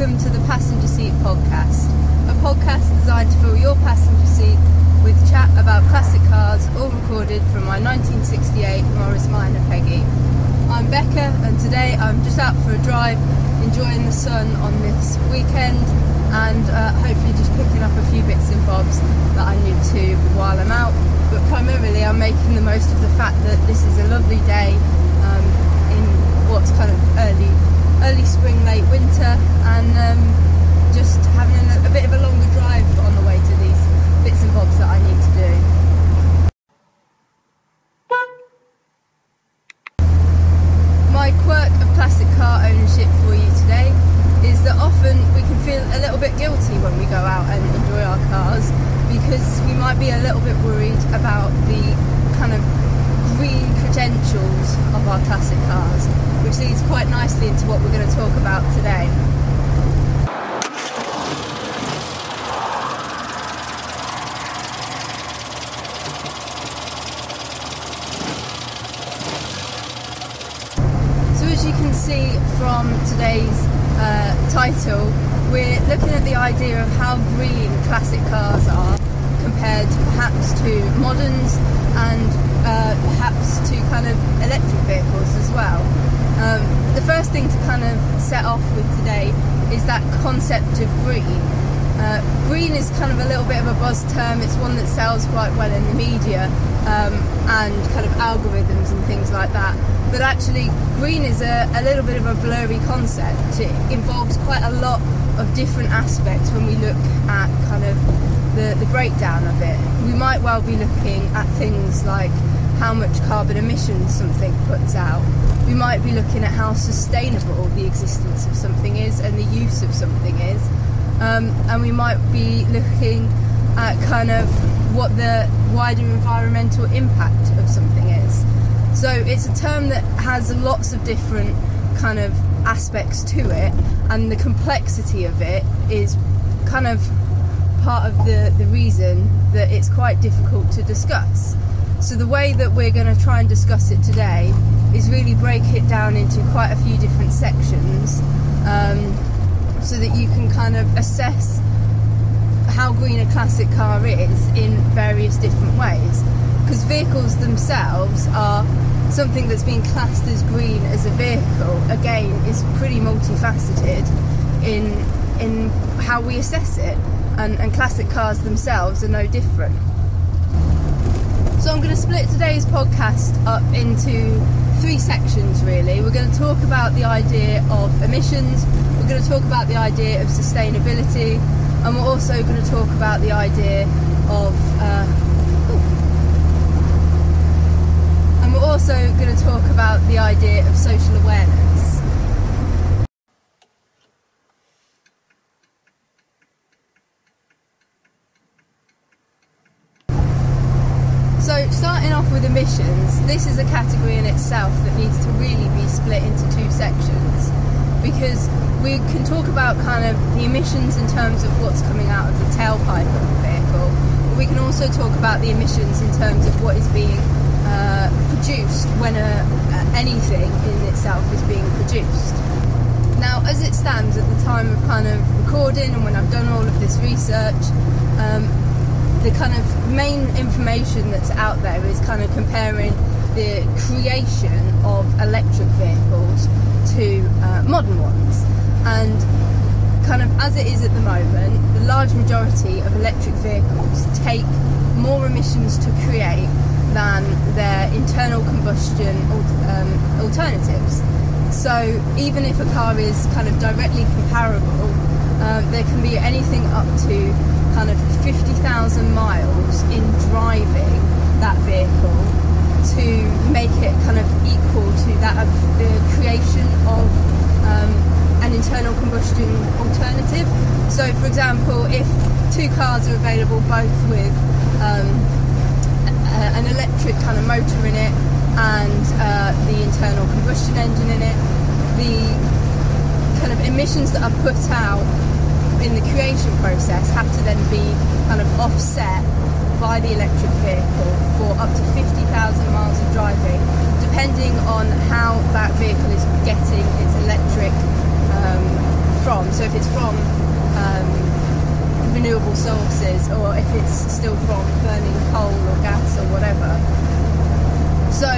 welcome to the Passenger Seat Podcast, a podcast designed to fill your passenger seat with chat about classic cars, all recorded from my 1968 Morris Minor Peggy. I'm Becca, and today I'm just out for a drive, enjoying the sun on this weekend, and uh, hopefully just picking up a few bits and bobs that I need to while I'm out. But primarily, I'm making the most of the fact that this is a lovely day um, in what's kind of early early spring, late winter, and um, just having a, a, bit of a longer drive on the way to these bits and bobs that I need to do. My quirk of classic car ownership for you today is that often we can feel a little bit guilty when we go out and enjoy our cars because we might be a little bit worried about the kind of green credentials of our classic cars which leads quite nicely into what we're going to talk about today. So, as you can see from today's uh, title, we're looking at the idea of how green classic cars are compared perhaps to moderns and uh, perhaps to kind of electric vehicles as well. Um, the first thing to kind of set off with today is that concept of green. Uh, green is kind of a little bit of a buzz term. It's one that sells quite well in the media um, and kind of algorithms and things like that. But actually, green is a, a little bit of a blurry concept. It involves quite a lot of different aspects when we look at kind of the, the breakdown of it. We might well be looking at things like how much carbon emissions something puts out. We might be looking at how sustainable the existence of something is and the use of something is. Um, and we might be looking at kind of what the wider environmental impact of something is. So it's a term that has lots of different kind of aspects to it, and the complexity of it is kind of part of the, the reason that it's quite difficult to discuss. So, the way that we're going to try and discuss it today is really break it down into quite a few different sections um, so that you can kind of assess how green a classic car is in various different ways. Because vehicles themselves are something that's been classed as green as a vehicle, again, is pretty multifaceted in, in how we assess it. And, and classic cars themselves are no different. So I'm going to split today's podcast up into three sections really. We're going to talk about the idea of emissions, we're going to talk about the idea of sustainability, and we're also going to talk about the idea of. Uh, and we're also going to talk about the idea of social awareness. So, starting off with emissions, this is a category in itself that needs to really be split into two sections because we can talk about kind of the emissions in terms of what's coming out of the tailpipe of the vehicle, but we can also talk about the emissions in terms of what is being uh, produced when a, anything in itself is being produced. Now, as it stands at the time of kind of recording and when I've done all of this research, um, the kind of main information that's out there is kind of comparing the creation of electric vehicles to uh, modern ones. And kind of as it is at the moment, the large majority of electric vehicles take more emissions to create than their internal combustion um, alternatives. So even if a car is kind of directly comparable, um, there can be anything up to kind of 50,000 miles in driving that vehicle to make it kind of equal to that of the creation of um, an internal combustion alternative. So, for example, if two cars are available both with a, an electric kind of motor in it and uh, the internal combustion engine in it, the kind of emissions that are put out in the creation process have to then be kind of offset by the electric vehicle for up to 50,000 miles of driving, depending on how that vehicle is getting its electric um, from. So if it's from um, renewable sources or if it's still from burning coal or gas or whatever. So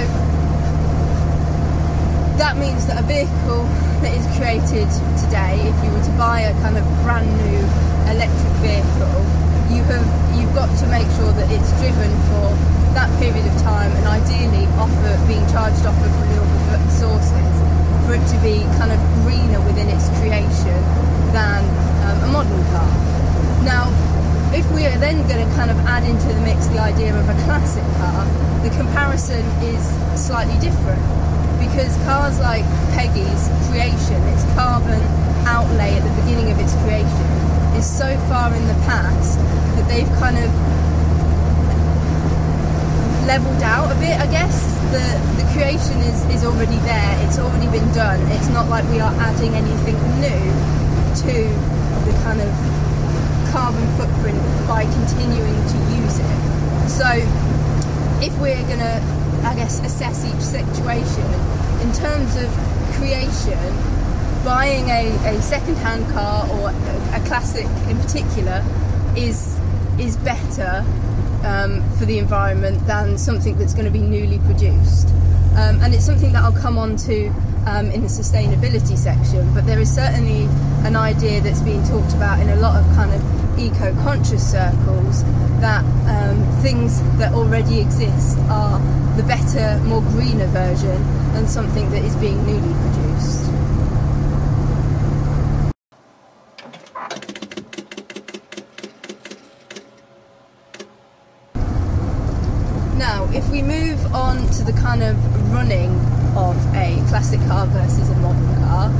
that means that a vehicle that is created today, if you were to buy a kind of brand new electric vehicle, you have you've got to make sure that it's driven for that period of time and ideally offer being charged off of renewable sources for it to be kind of greener within its creation than um, a modern car. Now, if we are then going to kind of add into the mix the idea of a classic car, the comparison is slightly different because cars like Peggy's creation, its carbon outlay at the beginning of its creation, is so far in the past that they've kind of leveled out a bit, I guess. The the creation is, is already there, it's already been done. It's not like we are adding anything new to the kind of carbon footprint by continuing to use it. So if we're gonna I guess assess each situation in terms of creation, buying a, a second-hand car or a, a classic in particular is is better um, for the environment than something that's going to be newly produced. Um, and it's something that I'll come on to um, in the sustainability section, but there is certainly an idea that's being talked about in a lot of kind of eco conscious circles that um, things that already exist are the better, more greener version than something that is being newly produced. Now, if we move on to the kind of running of a classic car versus a modern car,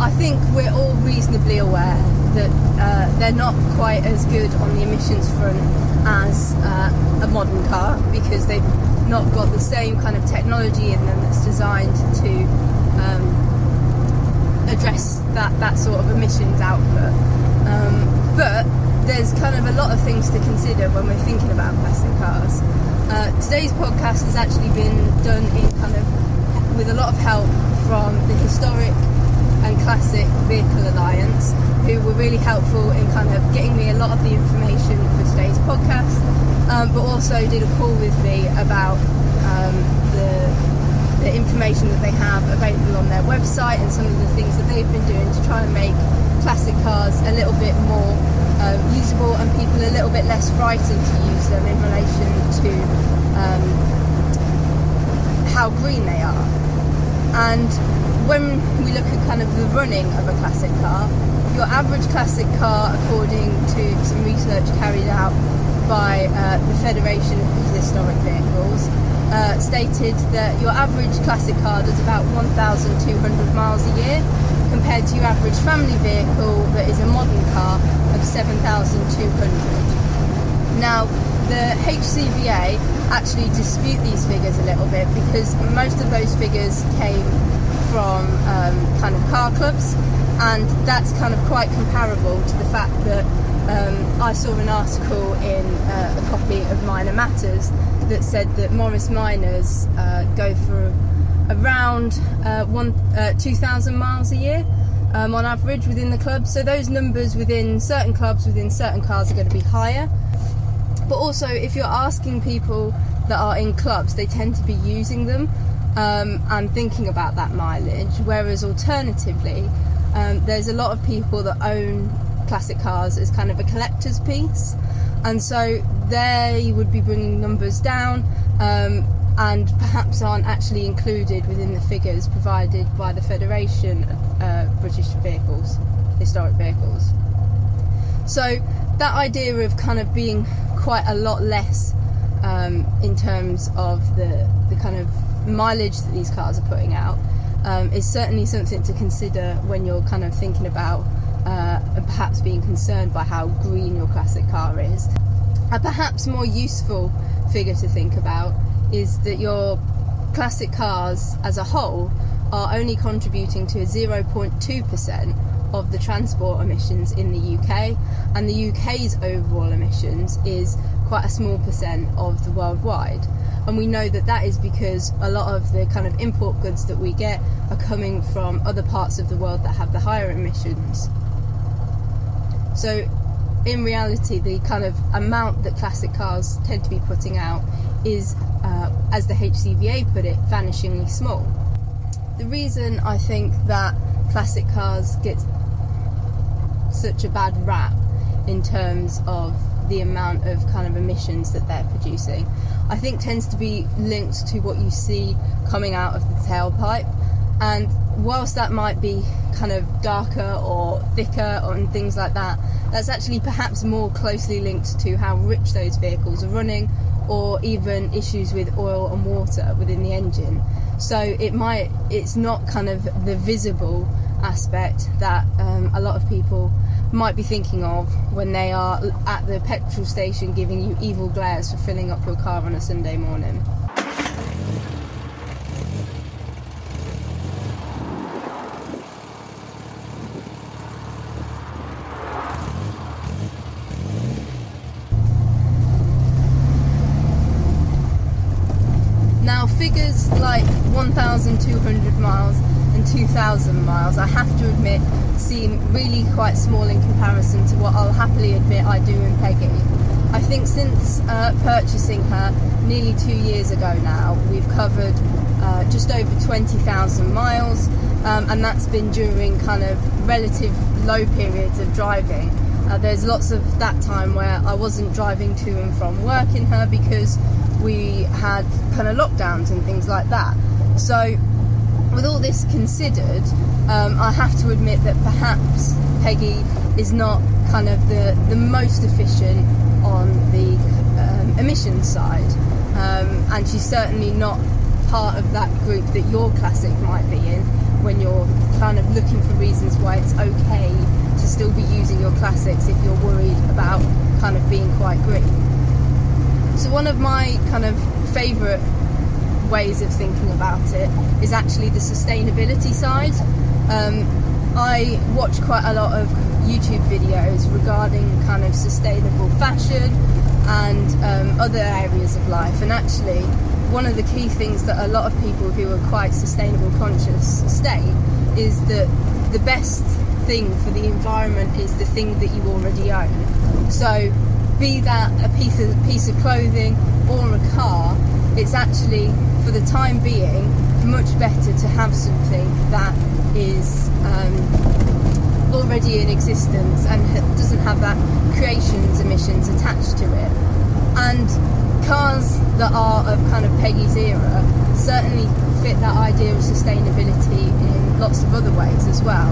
I think we're all reasonably aware that uh, they're not quite as good front as uh, a modern car because they've not got the same kind of technology in them that's designed to um, address that, that sort of emissions output. Um, but there's kind of a lot of things to consider when we're thinking about classic cars. Uh, today's podcast has actually been done in kind of with a lot of help from the historic and classic vehicle alliance who were really helpful in kind of getting me a lot of the information for today's podcast um, but also did a call with me about um, the, the information that they have available on their website and some of the things that they've been doing to try and make classic cars a little bit more um, usable and people a little bit less frightened to use them in relation to um, how green they are. And when we look at kind of the running of a classic car, your average classic car, according to some research carried out by uh, the Federation of Historic Vehicles, uh, stated that your average classic car does about 1,200 miles a year, compared to your average family vehicle that is a modern car of 7,200. Now, the HCVA actually dispute these figures a little bit because most of those figures came from um, kind of car clubs, and that's kind of quite comparable to the fact that um, I saw an article in uh, a copy of Minor Matters that said that Morris Minors uh, go for around uh, one, uh, 2,000 miles a year um, on average within the club. So those numbers within certain clubs, within certain cars, are going to be higher. But also, if you're asking people that are in clubs, they tend to be using them um, and thinking about that mileage. Whereas alternatively, um, there's a lot of people that own classic cars as kind of a collector's piece, and so they would be bringing numbers down. Um, and perhaps aren't actually included within the figures provided by the Federation of uh, British Vehicles, Historic Vehicles. So that idea of kind of being quite a lot less um, in terms of the, the kind of mileage that these cars are putting out um, is certainly something to consider when you're kind of thinking about uh, and perhaps being concerned by how green your classic car is. A perhaps more useful figure to think about is that your classic cars as a whole are only contributing to 0.2% of the transport emissions in the UK, and the UK's overall emissions is quite a small percent of the worldwide. And we know that that is because a lot of the kind of import goods that we get are coming from other parts of the world that have the higher emissions So, in reality, the kind of amount that classic cars tend to be putting out is, uh, as the HCVA put it, vanishingly small. The reason I think that classic cars get such a bad rap in terms of the amount of kind of emissions that they're producing, I think tends to be linked to what you see coming out of the tailpipe. And whilst that might be kind of darker or thicker and things like that, that's actually perhaps more closely linked to how rich those vehicles are running or even issues with oil and water within the engine. So it might, it's not kind of the visible aspect that um, a lot of people might be thinking of when they are at the petrol station giving you evil glares for filling up your car on a Sunday morning. Now, figures like 1,200 miles and 2,000 miles, I have to admit, seem really quite small in comparison to what I'll happily admit I do in Peggy. I think since uh, purchasing her nearly two years ago now, we've covered uh, just over 20,000 miles, um, and that's been during kind of relative low periods of driving. Uh, there's lots of that time where I wasn't driving to and from work in her because we had kind of lockdowns and things like that. So with all this considered, um, I have to admit that perhaps Peggy is not kind of the, the most efficient on the um, emissions side, um, and she's certainly not part of that group that your classic might be in when you're kind of looking for reasons why it's okay to still be using your classics if you're worried about kind of being quite green. So, one of my kind of favourite ways of thinking about it is actually the sustainability side. Um, I watch quite a lot of YouTube videos regarding kind of sustainable fashion and um, other areas of life, and actually, one of the key things that a lot of people who are quite sustainable conscious state is that the best thing for the environment is the thing that you already own. So, be that a piece of piece of clothing or a car, it's actually for the time being much better to have something that is um, already in existence and doesn't have that creation's emissions attached to it. And cars that are of kind of Peggy's era certainly fit that idea of sustainability in lots of other ways as well.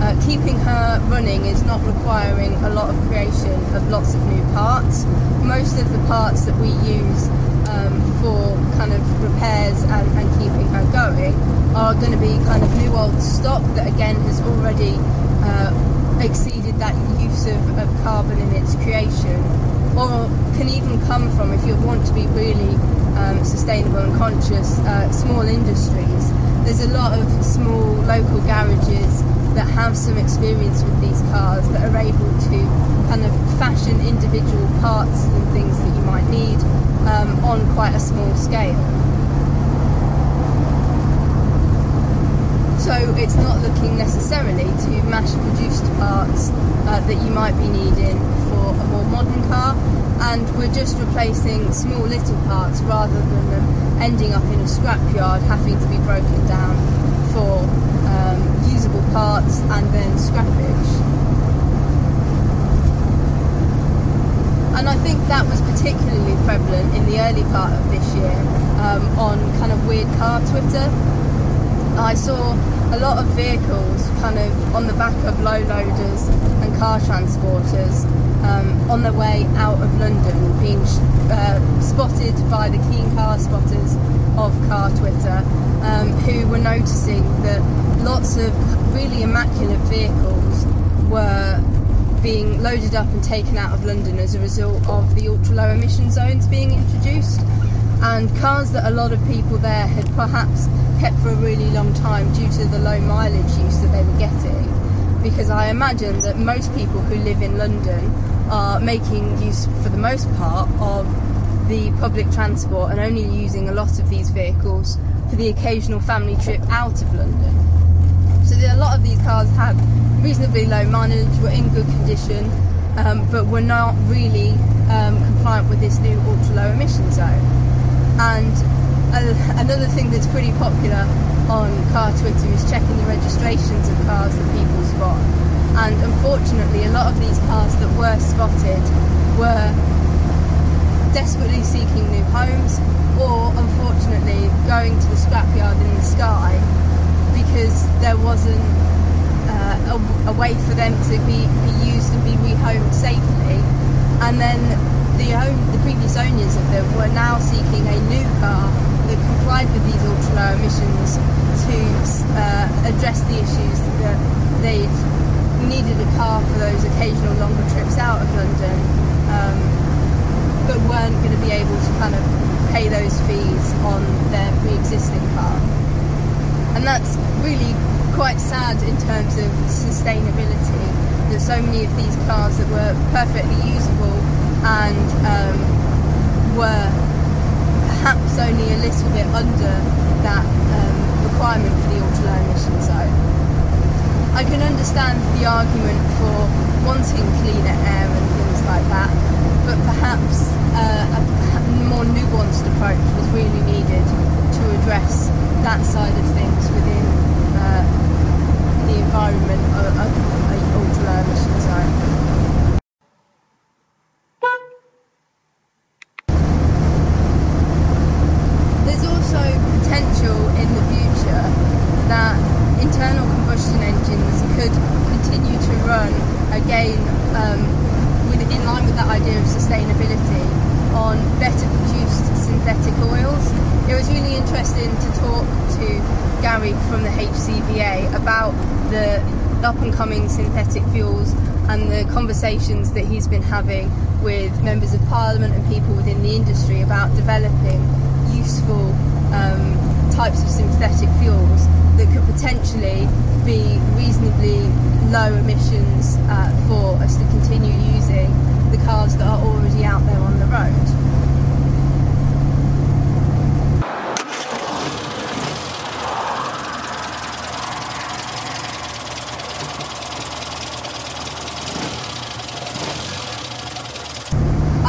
Uh, keeping her running is not requiring a lot of creation of lots of new parts. Most of the parts that we use um, for kind of repairs and, and keeping her going are going to be kind of new old stock that again has already uh, exceeded that use of, of carbon in its creation or can even come from if you want to be really um, sustainable and conscious uh, small industries. There's a lot of small local garages that have some experience with these cars that are able to kind of fashion individual parts and things that you might need um, on quite a small scale. So it's not looking necessarily to mass produced parts uh, that you might be needing for a more modern car, and we're just replacing small little parts rather than them ending up in a scrapyard having to be broken down for um, parts and then scrappage. and I think that was particularly prevalent in the early part of this year um, on kind of weird car Twitter. I saw a lot of vehicles kind of on the back of low loaders and car transporters um, on their way out of London being uh, spotted by the keen car spotters of car Twitter um, who were noticing that lots of really immaculate vehicles were being loaded up and taken out of London as a result of the ultra low emission zones being introduced. And cars that a lot of people there had perhaps kept for a really long time due to the low mileage use that they were getting. Because I imagine that most people who live in London are making use, for the most part, of the public transport and only using a lot of these vehicles for the occasional family trip out of London. So a lot of these cars had reasonably low mileage, were in good condition, um, but were not really um, compliant with this new ultra low emission zone. And uh, another thing that's pretty popular on car Twitter is checking the registrations of cars that people spot. And unfortunately, a lot of these cars that were spotted were desperately seeking new homes or unfortunately going to the scrapyard in the sky because there wasn't uh, a, a, way for them to be, be used and be rehomed safely and then the, own, the previous owners of them were now seeking a new car that complied with these ultra low emissions to uh, address the issues that they needed a car for those occasional longer trips out of London um, but weren't going to be able to kind of pay those fees on their pre-existing car. And that's really quite sad in terms of sustainability that so many of these cars that were perfectly usable and um, were perhaps only a little bit under that um, requirement for the ultra low emission zone. I can understand the argument for wanting cleaner air and things like that, but perhaps uh, more nuanced approach was really needed to address that side of things within uh, the environment of, of an ultra emission zone. There's also potential in the future that internal combustion engines could continue to run again um, in line with that idea of sustainability on better produced synthetic oils. It was really interesting to talk to Gary from the HCVA about the up and coming synthetic fuels and the conversations that he's been having with members of parliament and people within the industry about developing useful um, types of synthetic fuels that could potentially be reasonably low emissions uh, for us to continue using the cars that are already out there on the road.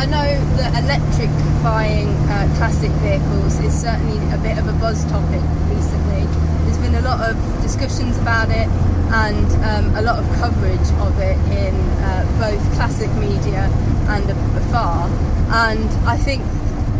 I know that electrifying uh, classic vehicles is certainly a bit of a buzz topic recently. There's been a lot of discussions about it, and um, a lot of coverage of it in uh, both classic media and afar. And I think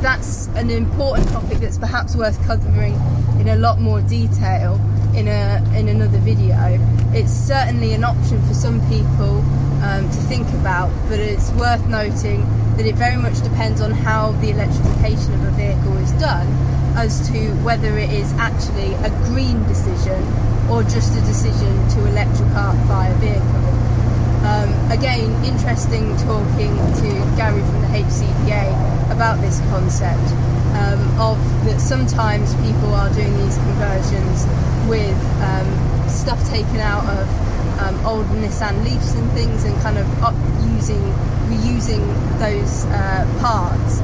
that's an important topic that's perhaps worth covering in a lot more detail in a in another video. It's certainly an option for some people um, to think about, but it's worth noting that it very much depends on how the electrification of a vehicle is done as to whether it is actually a green decision or just a decision to electric electrify a vehicle. Um, again, interesting talking to Gary from the HCVA about this concept um, of that sometimes people are doing these conversions with um, stuff taken out of um, old Nissan Leafs and things and kind of up using, reusing those uh, parts.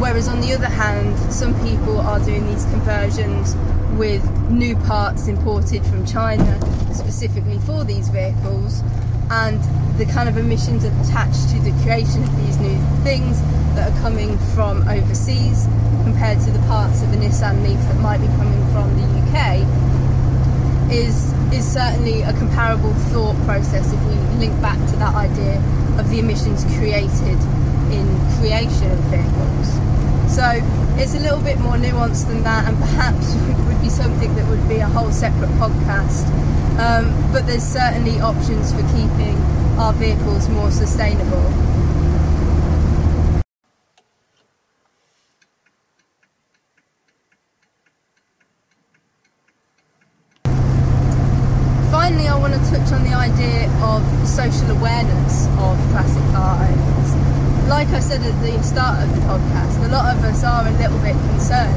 Whereas on the other hand, some people are doing these conversions with new parts imported from China specifically for these vehicles and the kind of emissions attached to the creation of these new things that are coming from overseas compared to the parts of a Nissan Leaf that might be coming from the UK is is certainly a comparable thought process if we link back to that idea of the emissions created in creation of vehicles. So it's a little bit more nuanced than that, and perhaps would be something that would be a whole separate podcast. Um, but there's certainly options for keeping our vehicles more sustainable. Finally, I want to touch on the idea of social awareness of classic car owners like I said at the start of the podcast, a lot of us are a little bit concerned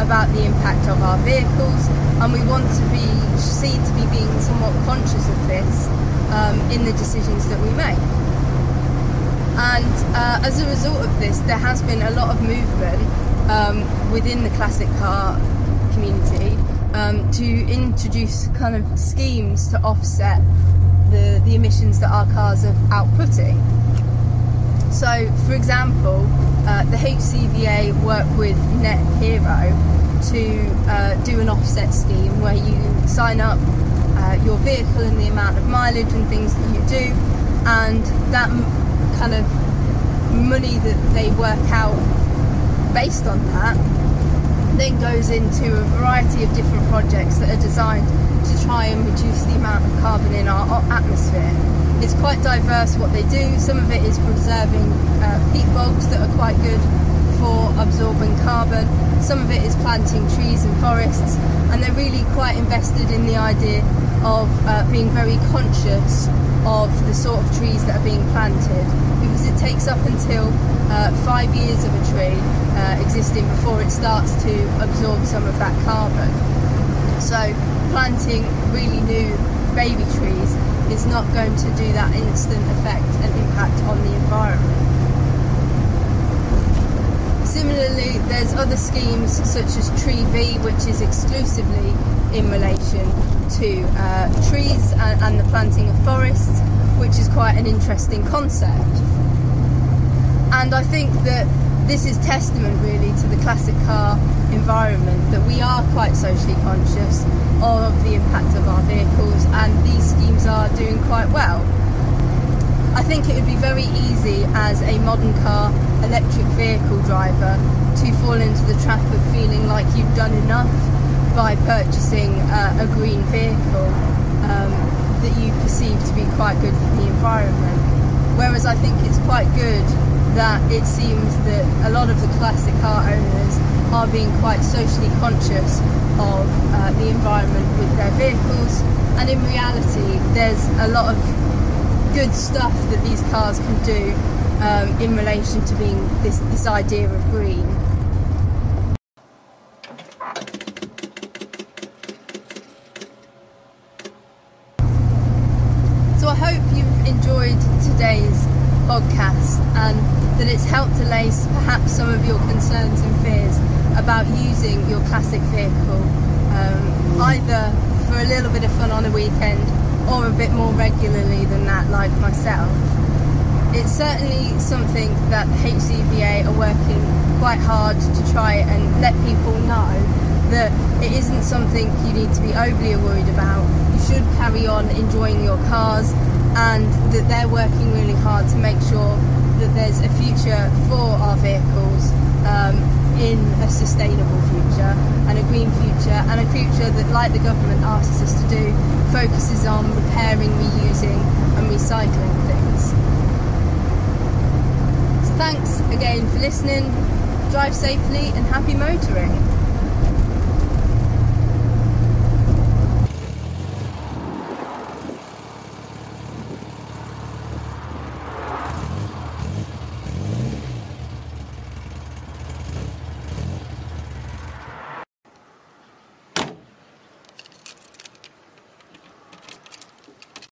about the impact of our vehicles, and we want to be seen to be being somewhat conscious of this um, in the decisions that we make. And uh, as a result of this, there has been a lot of movement um, within the classic car community um, to introduce kind of schemes to offset the, the emissions that our cars are outputting. So, for example, uh, the HCVA work with Net Hero to uh, do an offset scheme where you sign up uh, your vehicle and the amount of mileage and things that you do, and that m- kind of money that they work out based on that then goes into a variety of different projects that are designed to try and reduce the amount of carbon in our atmosphere. It's quite diverse what they do. Some of it is preserving uh, peat bogs that are quite good for absorbing carbon. Some of it is planting trees and forests, and they're really quite invested in the idea of uh, being very conscious of the sort of trees that are being planted because it takes up until uh, five years of a tree uh, existing before it starts to absorb some of that carbon. So planting really new baby trees is not going to do that instant effect and impact on the environment. Similarly, there's other schemes such as Tree V, which is exclusively in relation to uh, trees and, and the planting of forests, which is quite an interesting concept. And I think that this is testament really to the classic car environment that we are quite socially conscious of the impact of our vehicles and these schemes are doing quite well. I think it would be very easy as a modern car electric vehicle driver to fall into the trap of feeling like you've done enough by purchasing uh, a green vehicle um, that you perceive to be quite good for the environment. Whereas I think it's quite good that it seems that a lot of the classic car owners are being quite socially conscious of uh, the environment with their vehicles, and in reality, there's a lot of good stuff that these cars can do um, in relation to being this, this idea of green. So I hope you've enjoyed today's podcast and that it's helped allay perhaps some of your concerns and fears about using your classic vehicle um, either for a little bit of fun on a weekend or a bit more regularly myself. It's certainly something that the HCVA are working quite hard to try and let people know that it isn't something you need to be overly worried about. You should carry on enjoying your cars and that they're working really hard to make sure that there's a future for our vehicles um, in a sustainable future and a green future and a future that, like the government asks us to do, focuses on repairing, reusing, and recycling things. So, thanks again for listening. Drive safely and happy motoring.